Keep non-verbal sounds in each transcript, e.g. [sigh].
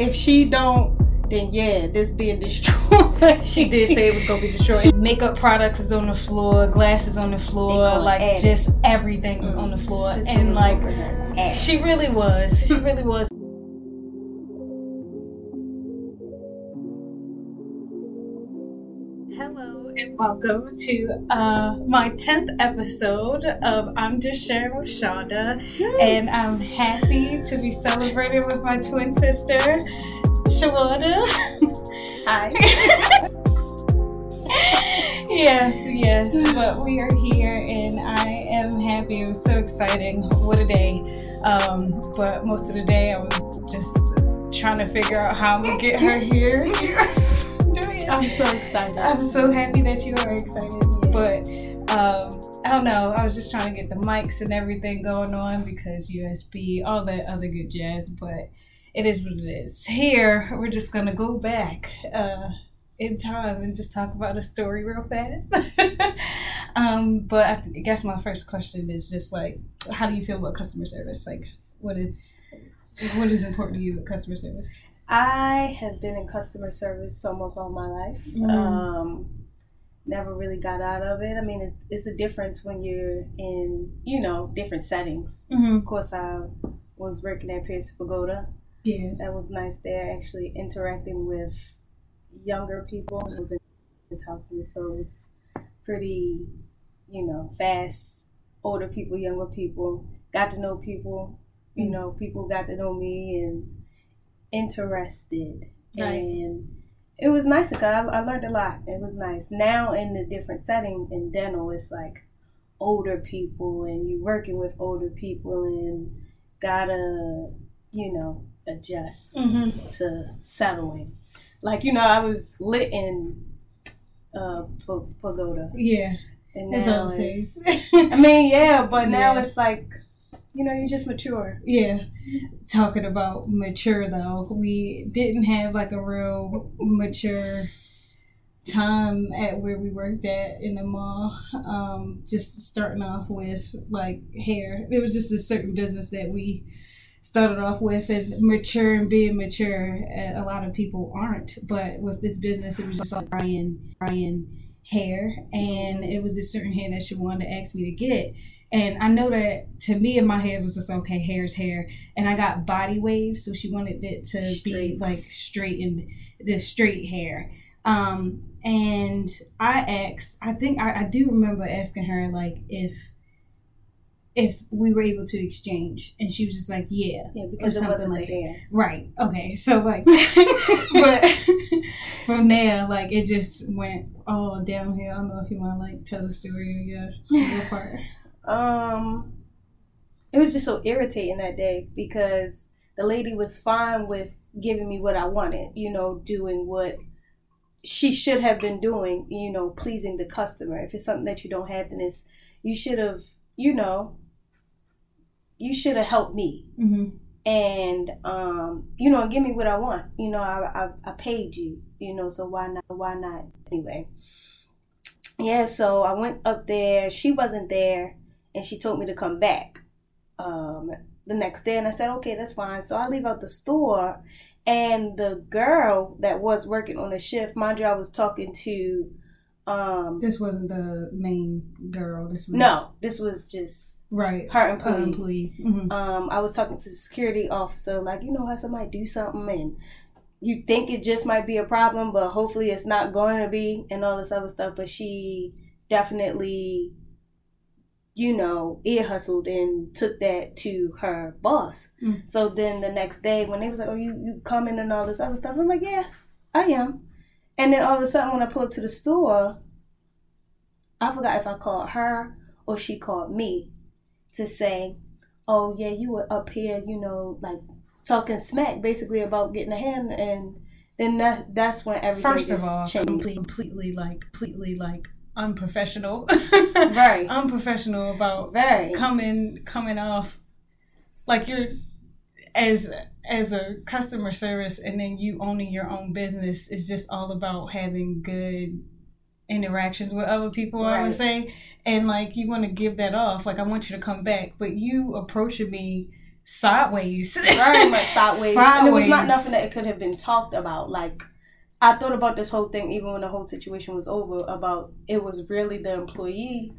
if she don't, then yeah, this being destroyed. [laughs] she did say it was gonna be destroyed. Makeup products is on the floor, glasses on the floor, like just everything was mm-hmm. on the floor, Sister and like she really was. She really was. Welcome to uh, my 10th episode of I'm Just Sharing with Shaunda. And I'm happy to be celebrating with my twin sister, Shawanda. Hi. [laughs] yes, yes. But we are here and I am happy. It was so exciting. What a day. Um, but most of the day I was just trying to figure out how I'm going to get her [laughs] here. [laughs] [laughs] I'm so excited. I'm so happy that you are excited. But um, I don't know. I was just trying to get the mics and everything going on because USB, all that other good jazz. But it is what it is. Here, we're just gonna go back uh, in time and just talk about a story real fast. [laughs] um, but I guess my first question is just like, how do you feel about customer service? Like, what is what is important to you with customer service? I have been in customer service almost all my life. Mm. Um, never really got out of it. I mean, it's, it's a difference when you're in, you know, different settings. Mm-hmm. Of course, I was working at Piercing Pagoda. Yeah. That was nice there, actually interacting with younger people. It was in houses, so it was pretty, you know, fast. Older people, younger people, got to know people. You mm. know, people got to know me and interested right. and it was nice because I, I learned a lot it was nice now in the different setting in dental it's like older people and you're working with older people and gotta you know adjust mm-hmm. to settling like you know i was lit in uh pagoda yeah and now it's, i mean yeah but now yeah. it's like you know, you just mature. Yeah. Talking about mature though, we didn't have like a real mature time at where we worked at in the mall. Um, just starting off with like hair. It was just a certain business that we started off with and mature and being mature. A lot of people aren't, but with this business, it was just like Brian, Brian hair, and it was a certain hair that she wanted to ask me to get and I know that to me in my head was just okay, hair's hair. And I got body waves, so she wanted it to be like straight and the straight hair. Um, and I asked, I think I, I do remember asking her like if if we were able to exchange. And she was just like yeah. Yeah because it wasn't like the hair. Right. Okay. So like [laughs] but [laughs] from there like it just went all downhill. I don't know if you want to like tell the story again your part um, it was just so irritating that day because the lady was fine with giving me what I wanted, you know, doing what she should have been doing, you know, pleasing the customer. If it's something that you don't have, then it's you should have, you know, you should have helped me. Mm-hmm. And um, you know, give me what I want. You know, I, I I paid you. You know, so why not? Why not? Anyway, yeah. So I went up there. She wasn't there and she told me to come back um, the next day. And I said, okay, that's fine. So I leave out the store, and the girl that was working on the shift, mind you, I was talking to. Um, this wasn't the main girl. This was no. This was just right her employee. Her employee. Mm-hmm. Um, I was talking to the security officer, like you know how somebody do something and you think it just might be a problem, but hopefully it's not going to be, and all this other stuff. But she definitely you know, ear hustled and took that to her boss. Mm. So then the next day when they was like, Oh, you, you coming and all this other stuff, I'm like, Yes, I am. And then all of a sudden when I pull up to the store, I forgot if I called her or she called me to say, Oh yeah, you were up here, you know, like talking smack basically about getting a hand and then that that's when everything First of all, changed. completely like completely like unprofessional. right. [laughs] unprofessional about Very. coming coming off like you're as as a customer service and then you owning your own business is just all about having good interactions with other people right. i would say and like you want to give that off like i want you to come back but you approaching me sideways. very much sideways. Sideways. It was not [laughs] nothing that it could have been talked about. Like I thought about this whole thing even when the whole situation was over about it was really the employee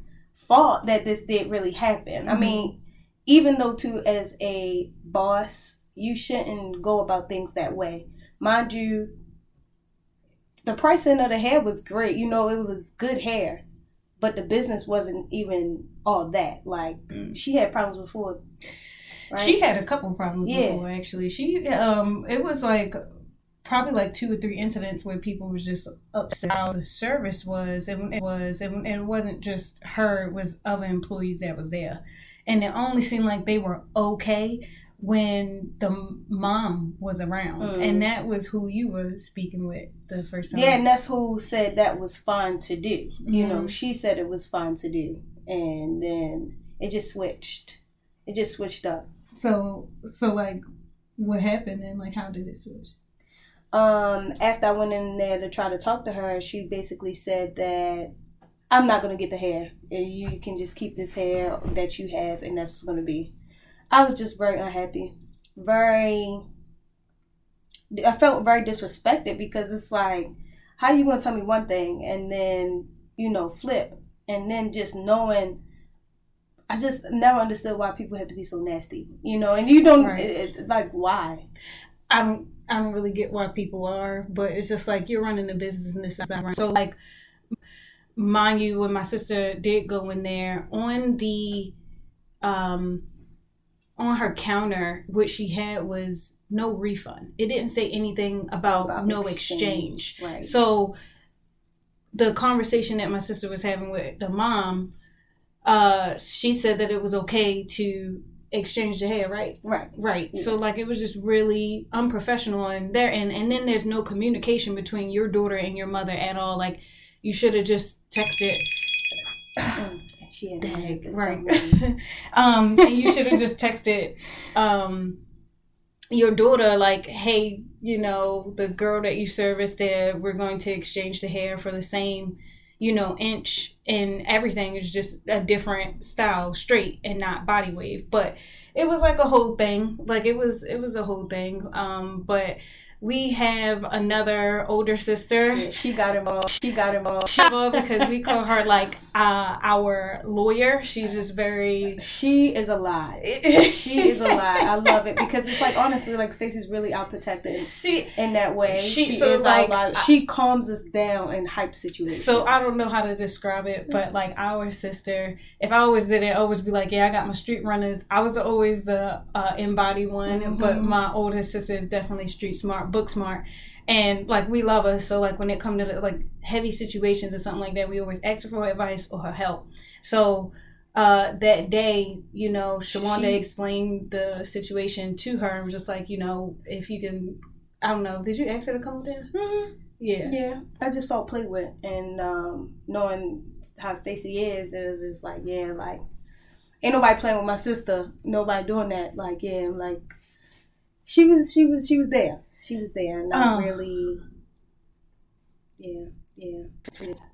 fault that this did really happen. I Mhm. mean, even though too as a boss, you shouldn't go about things that way. Mind you, the pricing of the hair was great. You know, it was good hair. But the business wasn't even all that. Like Mm. she had problems before. Right? She had a couple problems Yeah. before actually. She um it was like probably like two or three incidents where people was just upset how the service was and it was and it wasn't just her it was other employees that was there and it only seemed like they were okay when the mom was around Mm. and that was who you were speaking with the first time Yeah, and that's who said that was fine to do. You know, Mhm. she said it was fine to do, and then it just switched. It just switched up. so so like what happened and like how did it switch Um, after I went in there to try to talk to her, she basically said that I'm not gonna get the hair. You can just keep this hair that you have, and that's what's gonna be. I was just very unhappy, very. I felt very disrespected because it's like, how you gonna tell me one thing and then you know flip, and then just knowing. I just never understood why people have to be so nasty, you know, and you don't Right. it, like why. I don't I don't really get why people are, but it's just like you're running a business and this is not right. So like mind you, when my sister did go in there on the um on her counter, what she had was no refund. It didn't say anything about, About no exchange, exchange. right. So the conversation that my sister was having with the mom, uh, she said that it was okay to exchange the hair, right? Right. Right. Yeah. So like it was just really unprofessional and there and and then there's no communication between your daughter and your mother at all. Like you should have just texted [sighs] she had Dag, right. [laughs] um and you should have just texted um your daughter like, hey, you know, the girl that you service there, we're going to exchange the hair for the same, you know, inch and everything is just a different style, straight and not body wave. But it was like a whole thing. Like it was it was a whole thing. Um but we have another older sister. Yeah, she got involved. She got involved. Shiva, because we call her like uh, our lawyer. She's just very She is a lie. She is a lie. I love it because it's like honestly, like Stacey's really out protected she in that way. She- She, so, is like, like she calms us down in hype situations. So I don't know how to describe it, but like our sister, if I always did it, I always be like, yeah, I got my street runners. I was always the uh, embody one, but Mhm. my older sister is definitely street smart, book smart, and like we love us. So like when it come to the, like heavy situations or something like that, we always ask her for advice or her help. So. Uh, that day, you know, Shawanda She- explained the situation to her and was just like, you know, if you can, I don't know, did you ask her to come there? Mhm. Yeah. Yeah, I just felt played with, and um, knowing how Stacy is, it was just like, yeah, like ain't nobody playing with my sister. Nobody doing that. Like, yeah, like she was, she was, she was there. She was there. Not Oh. really. Yeah, yeah.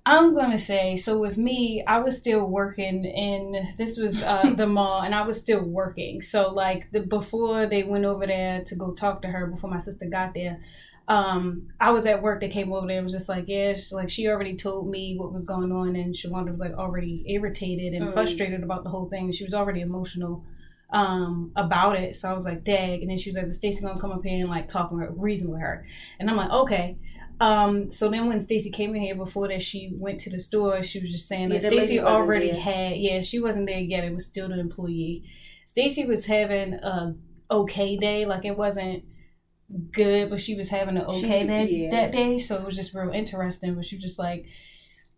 I'm gonna say so. With me, I was still working, and this was uh, [laughs] the mall, and I was still working. So like the before they went over there to go talk to her, before my sister got there, um, I was at work. They came over there and was just like, yeah, she's like she already told me what was going on, and Shawanda was like already irritated and Mm. frustrated about the whole thing. She was already emotional um about it so i was like dag and then she was like stacy gonna come up here and like talk with her reason with her and i'm like okay um, so then when Stacy came in here before that, she went to the store. She was just saying Yeah, that Stacy already there. had. Yeah, she wasn't there yet. It was still the employee. Stacy was having a okay day, like it wasn't good, but she was having an okay She- day yeah. that day. So it was just real interesting. But she was just like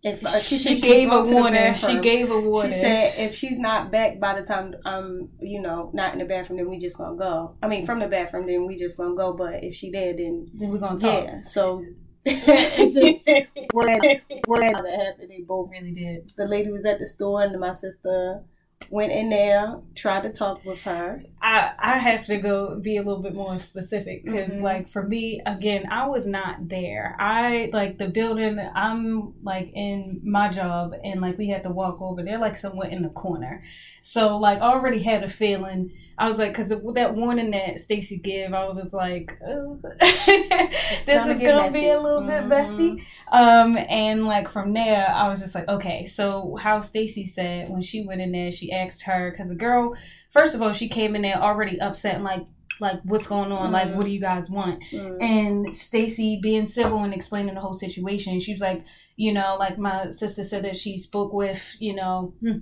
If uh, she, said she gave a going to the warning. She gave a warning. She said if she's not back by the time I'm, you know, not in the bathroom, then we just gonna go. I mean, from the bathroom, then we just gonna go. But if she did, then then [laughs] [laughs] we're gonna talk. yeah. So just we're we're that happened. They both. really did. The lady was at the store, and my sister went in there, tried to talk with her. I I have to go be a little bit more specific because Mhm. like for me again I was not there. I like the building. I'm like in my job and like we had to walk over. They're like somewhere in the corner, so like I already had a feeling. I was like, because that warning that Stacy gave, I was like, oh. [laughs] this gonna is gonna be a little bit Mhm. messy. Um, and like from there, I was just like, okay. So how Stacy said when she went in there, she asked her because the girl, first of all, she came in there already upset and like, like what's going on? Like, Mhm. what do you guys want? Mm. and Stacy being civil and explaining the whole situation. She was like, you know, like my sister said that she spoke with, you know, hmm,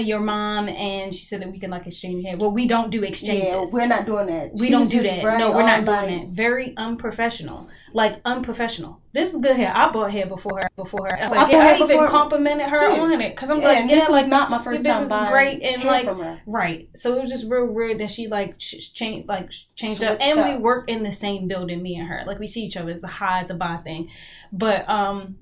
your mom, and she said that we can like exchange here. Well, we don't do exchanges. Yeah, we're not doing that. we She don't do that. No, we're not doing that. Very unprofessional. Like unprofessional. This is good hair. I bought hair before her. Before her. I, was I like, bought yeah, I even complimented her too. on it because I'm Yeah, like, yeah, this like not my first time business is great and hair like. Right. So it was just real weird that she like ch- changed, like ch- changed up, Switched and we work in the same building, me and her. Like we see each other. It's a high as a buy thing, but um,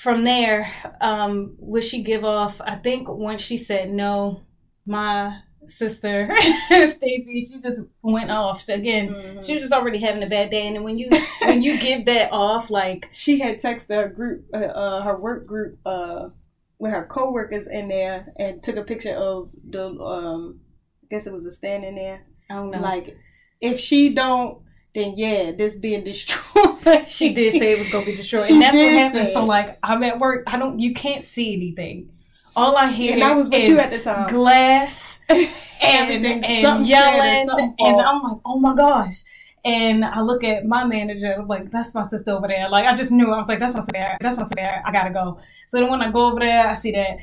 from there, um, would she give off? I think once she said no, my sister [laughs] Stacy, she just went off again. Mhm. She was just already having a bad day, and then when you [laughs] when you give that off, like she had texted her group, uh, uh, her work group, uh, with her coworkers in there, and took a picture of the, um, I guess it was a stand in there. I don't know. Like, if she don't, then yeah, this being destroyed. She did say it was gonna be destroyed, She and that's what happened. say So like, I'm at work. I don't. You can't see anything. All I hear and I was with is you at the time. glass [laughs] and, and something yelling, something and. I'm like, oh my gosh. And I look at my manager. I'm like, that's my sister over there. Like I just knew. I was like, that's my sister. That's my sister. I gotta go. So then when I go over there, I see that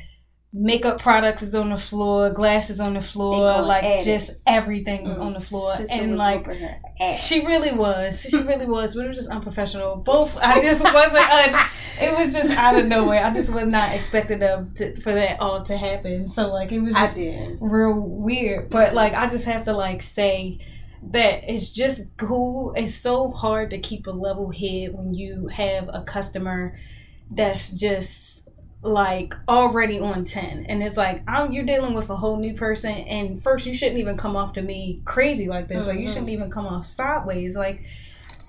makeup products is on the floor, glasses on the floor, like add it. just everything was Mm. on the floor, Sister and like she really was. She really was, but it was just unprofessional. Both, I just wasn't. un- it was just out of nowhere. I just was not expecting them to, for that all to happen. So like, it was just real weird. But like, I just have to like say that it's just cool. It's so hard to keep a level head when you have a customer that's just like already on 10 and it's like I'm, you're dealing with a whole new person and first you shouldn't even come off to me crazy like this like you shouldn't even come off sideways like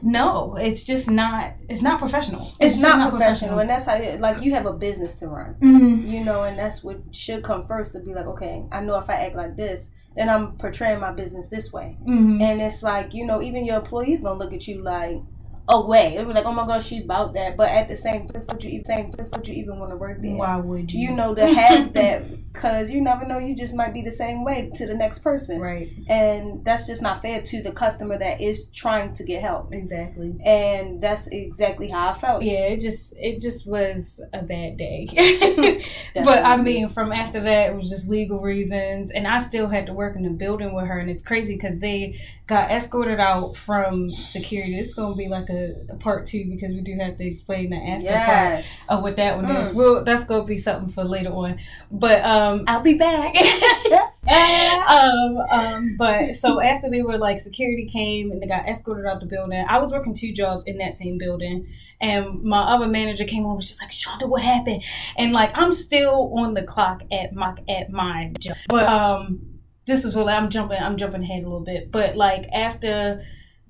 no it's just not it's not professional It's, just not, professional, and that's how you, like you have a business to run. Mhm. you know, and that's what should come first to be like, okay, I know if I act like this, then I'm portraying my business this way. Mhm. And it's like, you know, even your employees gonna look at you like away. They'll be like, oh my gosh, she about that. But at the same time, would you even same would you even want to work there? why would you You know, to have [laughs] that because you never know, you just might be the same way to the next person, right and that's just not fair to the customer that is trying to get help. exactly And that's exactly how I felt. yeah it just it just was a bad day [laughs] but i mean from after that it was just legal reasons and i still had to work in the building with her and it's crazy because they got escorted out from security it's gonna be like a, a part two because we do have to explain the after part of what that one is Mm. well that's gonna be something for later on but um [laughs] I'll be back. [laughs] [laughs] um, um, but so after they were like security came and they got escorted out the building, I was working two jobs in that same building, and my other manager came over. She's like, "Shaunda, what happened?" And like I'm still on the clock at my at my job, but um, this is what I'm jumping. I'm jumping ahead a little bit, but like after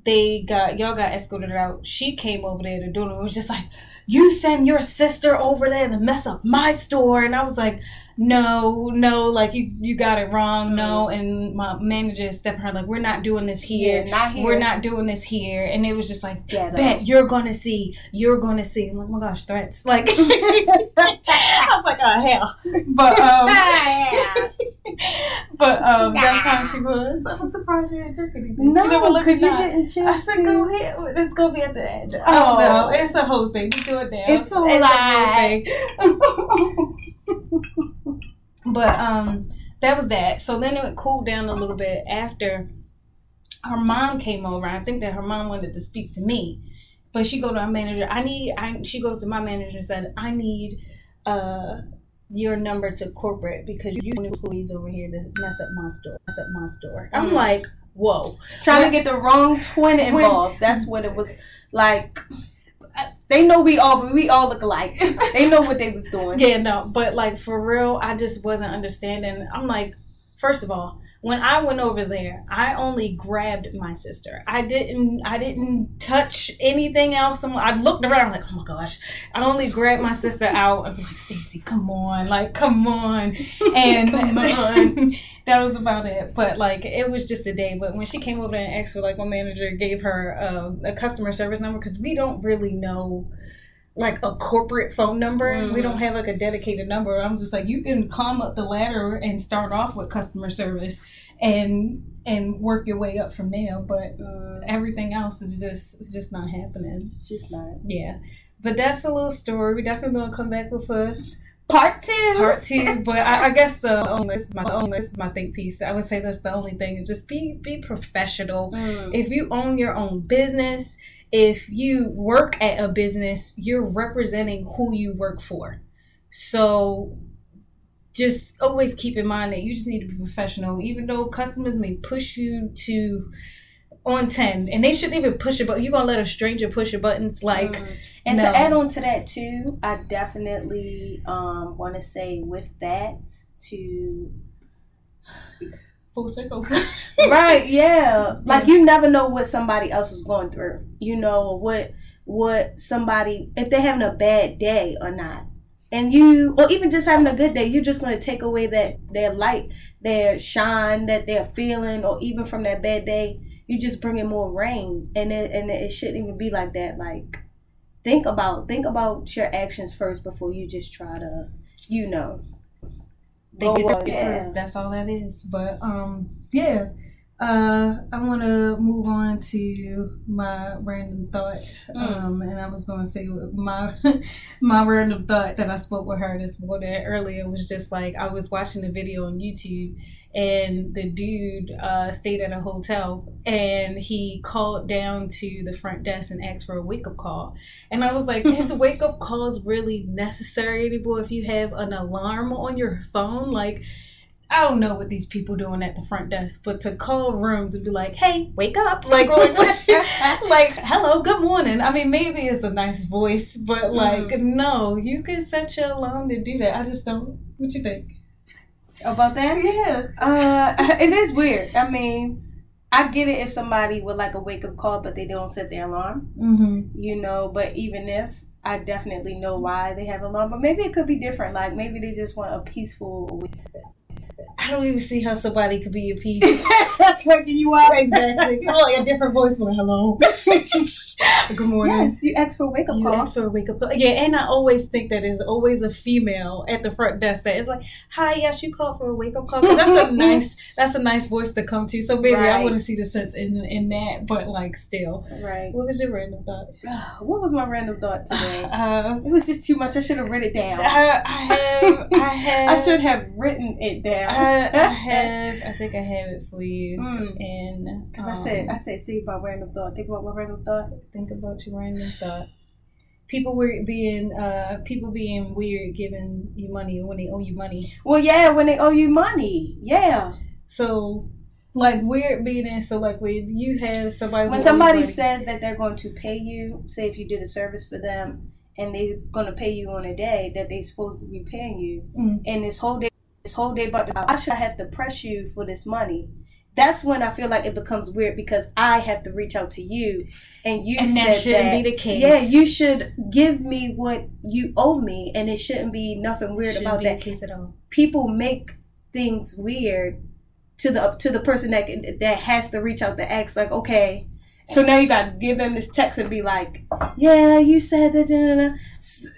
they got y'all got escorted out, she came over there to do it. was just like, "You send your sister over there to mess up my store," and I was like no, no, like you you got it wrong, no. And my manager is stepping her like, we're not doing this here. Yeah, not here. We're not doing this here. And it was just like, Ghetto. bet you're gonna see, you're gonna see. I'm like, oh my gosh, threats. Like, [laughs] I was like, oh hell. [laughs] But um, [laughs] but um, that time she was. I'm surprised you didn't drink anything. No, You because you at that. didn't choose I said, to. go ahead. It's gonna be at the edge. Oh no, it's the whole thing. We do it now. It's a the whole lie. thing. [laughs] but um, that was that. So then it cooled down a little bit after her mom came over. I think that her mom wanted to speak to me, but she go to our manager. I need. I she goes to my manager and said, I need uh your number to corporate because you employees over here to mess up my store. Mess up my store. I'm Mm. like, whoa. trying to get the wrong twin When- involved. That's what it was like. They know we all we all look alike. [laughs] They know what they was doing. Yeah, no, but like for real, I just wasn't understanding. I'm like, first of all, when I went over there, I only grabbed my sister. I didn't I didn't touch anything else. I looked around like, oh my gosh. I only grabbed my sister out and be like, Stacy, come on, like come on. [laughs] And come [laughs] on. [laughs] that was about it. But like it was just a day. But when she came over and asked for like my manager gave her uh, a customer service number because we don't really know like a corporate phone number. Mm. We don't have like a dedicated number. I'm just like you can climb up the ladder and start off with customer service and and work your way up from there. But uh, everything else is just it's just not happening. It's just not. Yeah. But that's a little story. We're definitely gonna come back with a part two. Part two. [laughs] But I, I guess the only this is my the only this is my think piece. I would say that's the only thing. Just be be professional. Mm. If you own your own business if you work at a business, you're representing who you work for. So just always keep in mind that you just need to be professional, even though customers may push you to on 10 and they shouldn't even push it but you're gonna let a stranger push your buttons like mm. and no. to add on to that too i definitely um want to say with that to full circle. [laughs] right, yeah. Like you never know what somebody else is going through. You know what what somebody if they're having a bad day or not. And you or even just having a good day, you're just gonna take away that their light, their shine that they're feeling, or even from that bad day, you just bring in more rain. And it and it shouldn't even be like that. Like think about think about your actions first before you just try to, you know, they get well, yeah. That's all that is. But um, yeah. Uh, I want to move on to my random thought, mm. um, and I was going to say my [laughs] my random thought that I spoke with her this morning earlier was just like I was watching a video on YouTube, and the dude uh, stayed at a hotel and he called down to the front desk and asked for a wake up call. And I was like, [laughs] is wake up calls really necessary anymore if you have an alarm on your phone. Like, I don't know what these people doing at the front desk, but to call rooms and be like, "Hey, wake up!" [laughs] Like, like, [laughs] like, "Hello, good morning." I mean, maybe it's a nice voice, but like, mm. no, you can set your alarm to do that. I just don't. What you think? about that? Yeah. Uh, [laughs] it is weird. I mean, I get it if somebody would like a wake up call, but they don't set their alarm. Mm-hmm. You know, but even if I definitely know why they have alarm, but maybe it could be different. Like maybe they just want a peaceful. I don't even see how somebody could be a piece. [laughs] Fucking you up. Exactly. You know, like a different voice when hello. [laughs] Good morning. Yes, you ask for a wake up call. You ask for a wake up call. Yeah, and I always think that is always a female at the front desk that is like, "Hi, yes, you called for a wake up call." Because that's a [laughs] nice, that's a nice voice to come to. So maybe right. I want to see the sense in in that, but like still. Right. What was your random thought? [sighs] what was my random thought [sighs] today? Uh, it was just too much. I should have written it down. I, I have. I have. I should have written it down. I, I [laughs] have. I think I have it for you. Mm. And because um, I said, I said, see about random thought. Think about my random thought. Think about your random thought. People were being uh people being weird giving you money when they owe you money. Well, yeah, when they owe you money, yeah. So like weird being in so like when you have somebody when somebody says that they're going to pay you say if you did a service for them and they're going to pay you on a day that they're supposed to be paying you mm-hmm. and this whole day this whole day but why should i have to press you for this money that's when I feel like it becomes weird because I have to reach out to you, and you and said that shouldn't that, be the case. Yeah, you should give me what you owe me, and it shouldn't be nothing weird shouldn't about that. case at all. People make things weird to the to the person that that has to reach out to ask, like, okay. So now you got to give them this text and be like, "Yeah, you said that."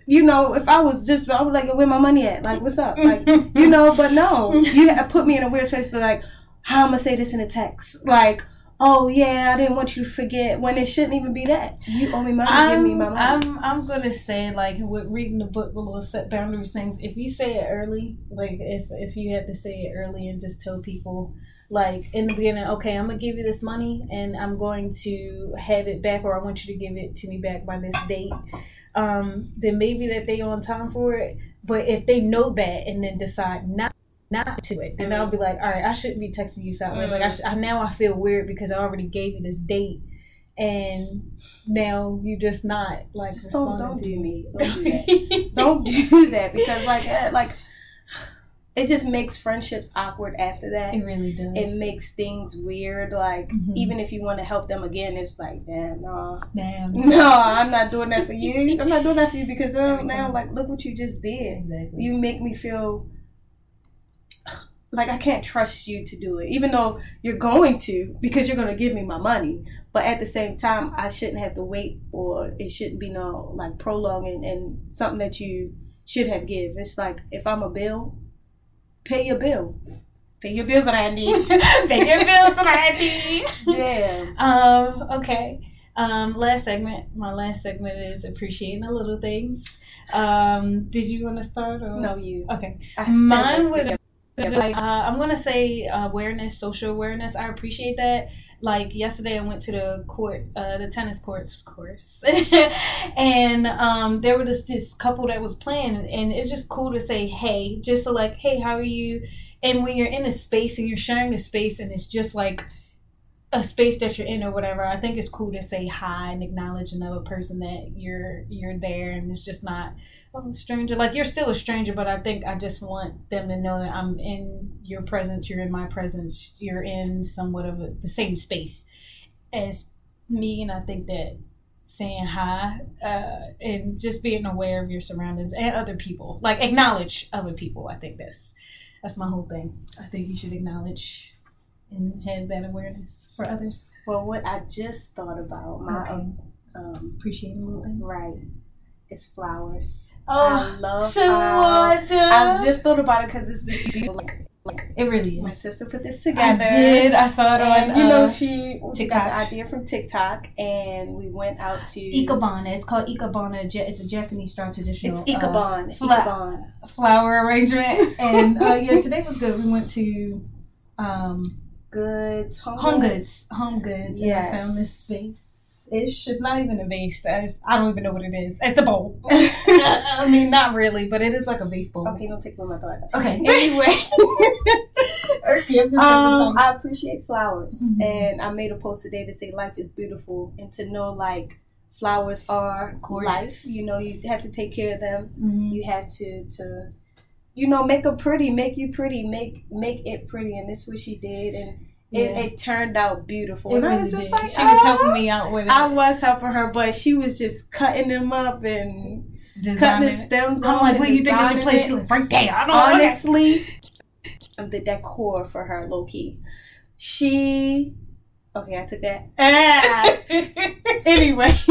You know, if I was just, I was like, "Where my money at? Like, what's up?" Like, you know. But no, you put me in a weird space to like, how I'm gonna say this in a text? Like, oh yeah, I didn't want you to forget when it shouldn't even be that. You owe me money, I'm, give me my money. I'm I'm gonna say like with reading the book, the little set boundaries things. If you say it early, like if if you had to say it early and just tell people like in the beginning, okay, I'm gonna give you this money and I'm going to have it back, or I want you to give it to me back by this date. Um, then maybe that they on time for it. But if they know that and then decide not not to it, then mm. I'll be like, all right, I shouldn't be texting you something. Mm. Like I, sh- I now I feel weird because I already gave you this date, and now you just not like just don't don't do me. Don't do that. [laughs] don't do that because like eh, like it just makes friendships awkward after that. It really does. It makes things weird. Like Mhm. even if you want to help them again, it's like, damn, no, Damn. [laughs] no, I'm not doing that for you. I'm not doing that for you because um, now, like, look what you just did. Exactly. You make me feel like I can't trust you to do it, even though you're going to because you're going to give me my money. But at the same time, I shouldn't have to wait, or it shouldn't be no like prolonging and something that you should have give. It's like if I'm a bill, pay your bill. Pay your bills, Randy. [laughs] Pay your bills, Randy. yeah. Um, okay. Um, last segment. My last segment is appreciating the little things. Um, did you want to start or No, you. Okay. Mine up with just like uh, I'm gonna say awareness, social awareness. I appreciate that. Like yesterday, I went to the court, uh, the tennis courts, of course, [laughs] and um, there was this, this couple that was playing, and it's just cool to say, hey, just so like, hey, how are you? And when you're in a space and you're sharing a space, and it's just like a space that you're in or whatever, I think it's cool to say hi and acknowledge another person that you're you're there, and it's just not oh, a stranger. Like you're still a stranger, but I think I just want them to know that I'm in your presence, you're in my presence, you're in somewhat of a, the same space as me, and I think that saying hi uh, and just being aware of your surroundings and other people, like acknowledge other people. I think that's that's my whole thing. I think you should acknowledge and have that awareness for others. Well, what I just thought about my Okay. um, Appreciating little things. right It's flowers. Oh, I love what? I just thought about it because it's this beautiful. Like, like it really my sister put this together. I did. I saw it And on. you know uh, she got the idea from TikTok, and we went out to Ikebana. It's called Ikebana. It's a Japanese style traditional. It's uh, Ikebana. fla- Ikebana. flower arrangement. and uh, yeah, today was good. We went to um, Good. Home Goods. Home Goods. And I Yes. found this vase. Ish. It's not even a vase. I, just, I don't even know what it is. It's a bowl. [laughs] I mean, not really, but it is like a vase bowl. okay, don't take my thought. Okay. [laughs] Anyway. [laughs] Okay, I'm just Um, I appreciate flowers, Mhm. and I made a post today to say life is beautiful, and to know like flowers are Gorgeous. life. You know, you have to take care of them. Mhm. You have to to, you know, make a pretty, make you pretty, make make it pretty, and this is what she did, and it, Yeah. it turned out beautiful. It and I was just did. like, she was "Ah." helping me out with it. I was helping her, but she was just cutting them up and cutting the stems. I'm like, what where you think I should designing place? She's like, right there. I don't honestly of the decor for her low key. She okay, I took that. Ah. [laughs] anyway. [laughs]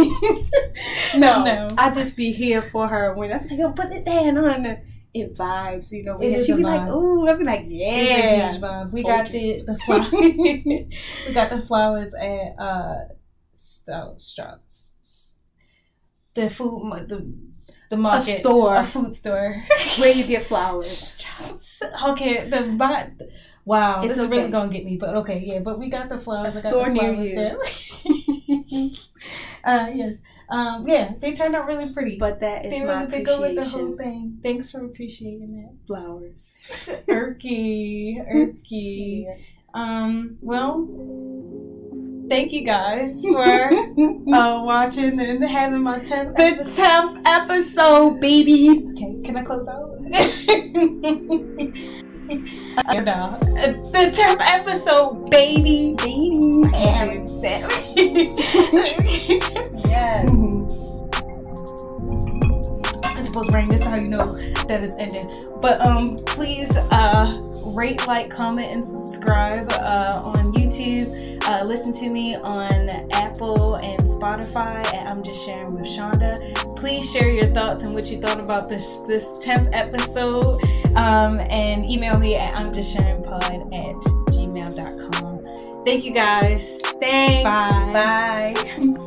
no, No. I just be here for her when I'm like, oh, put it down on the it vibes, you know. It and she a be like, vibe. ooh, I'd be like, a yeah. huge vibe. We Told got the [laughs] the flowers. [laughs] we got the flowers at uh Stout Strouts. The food the the A market store a food store. [laughs] where you get flowers. Okay, the vibe. Wow, It's this is okay. really gonna get me. But okay, yeah. But we got the flowers. A store the near you. there. uh, yes. Um, yeah, they turned out really pretty. But that is they my really did go with the whole thing. Thanks for appreciating Flowers. it. [laughs] Erky, Erky. Um, well, thank you guys for [laughs] uh, watching and having my 10th the tenth episode, baby. Okay, can I close out? [laughs] Uh, the 10th episode, baby. Baby. Aaron. Yes. Rain. This is how you know that it's ending. But um, please uh, rate, like, comment, and subscribe uh, on YouTube. Uh, listen to me on Apple and Spotify. And I'm just sharing with Shaunda. Please share your thoughts and what you thought about this this tenth episode. Um, and email me at I'm just sharing pod at gmail.com. Thank you guys. Thanks. Bye. Bye. [laughs]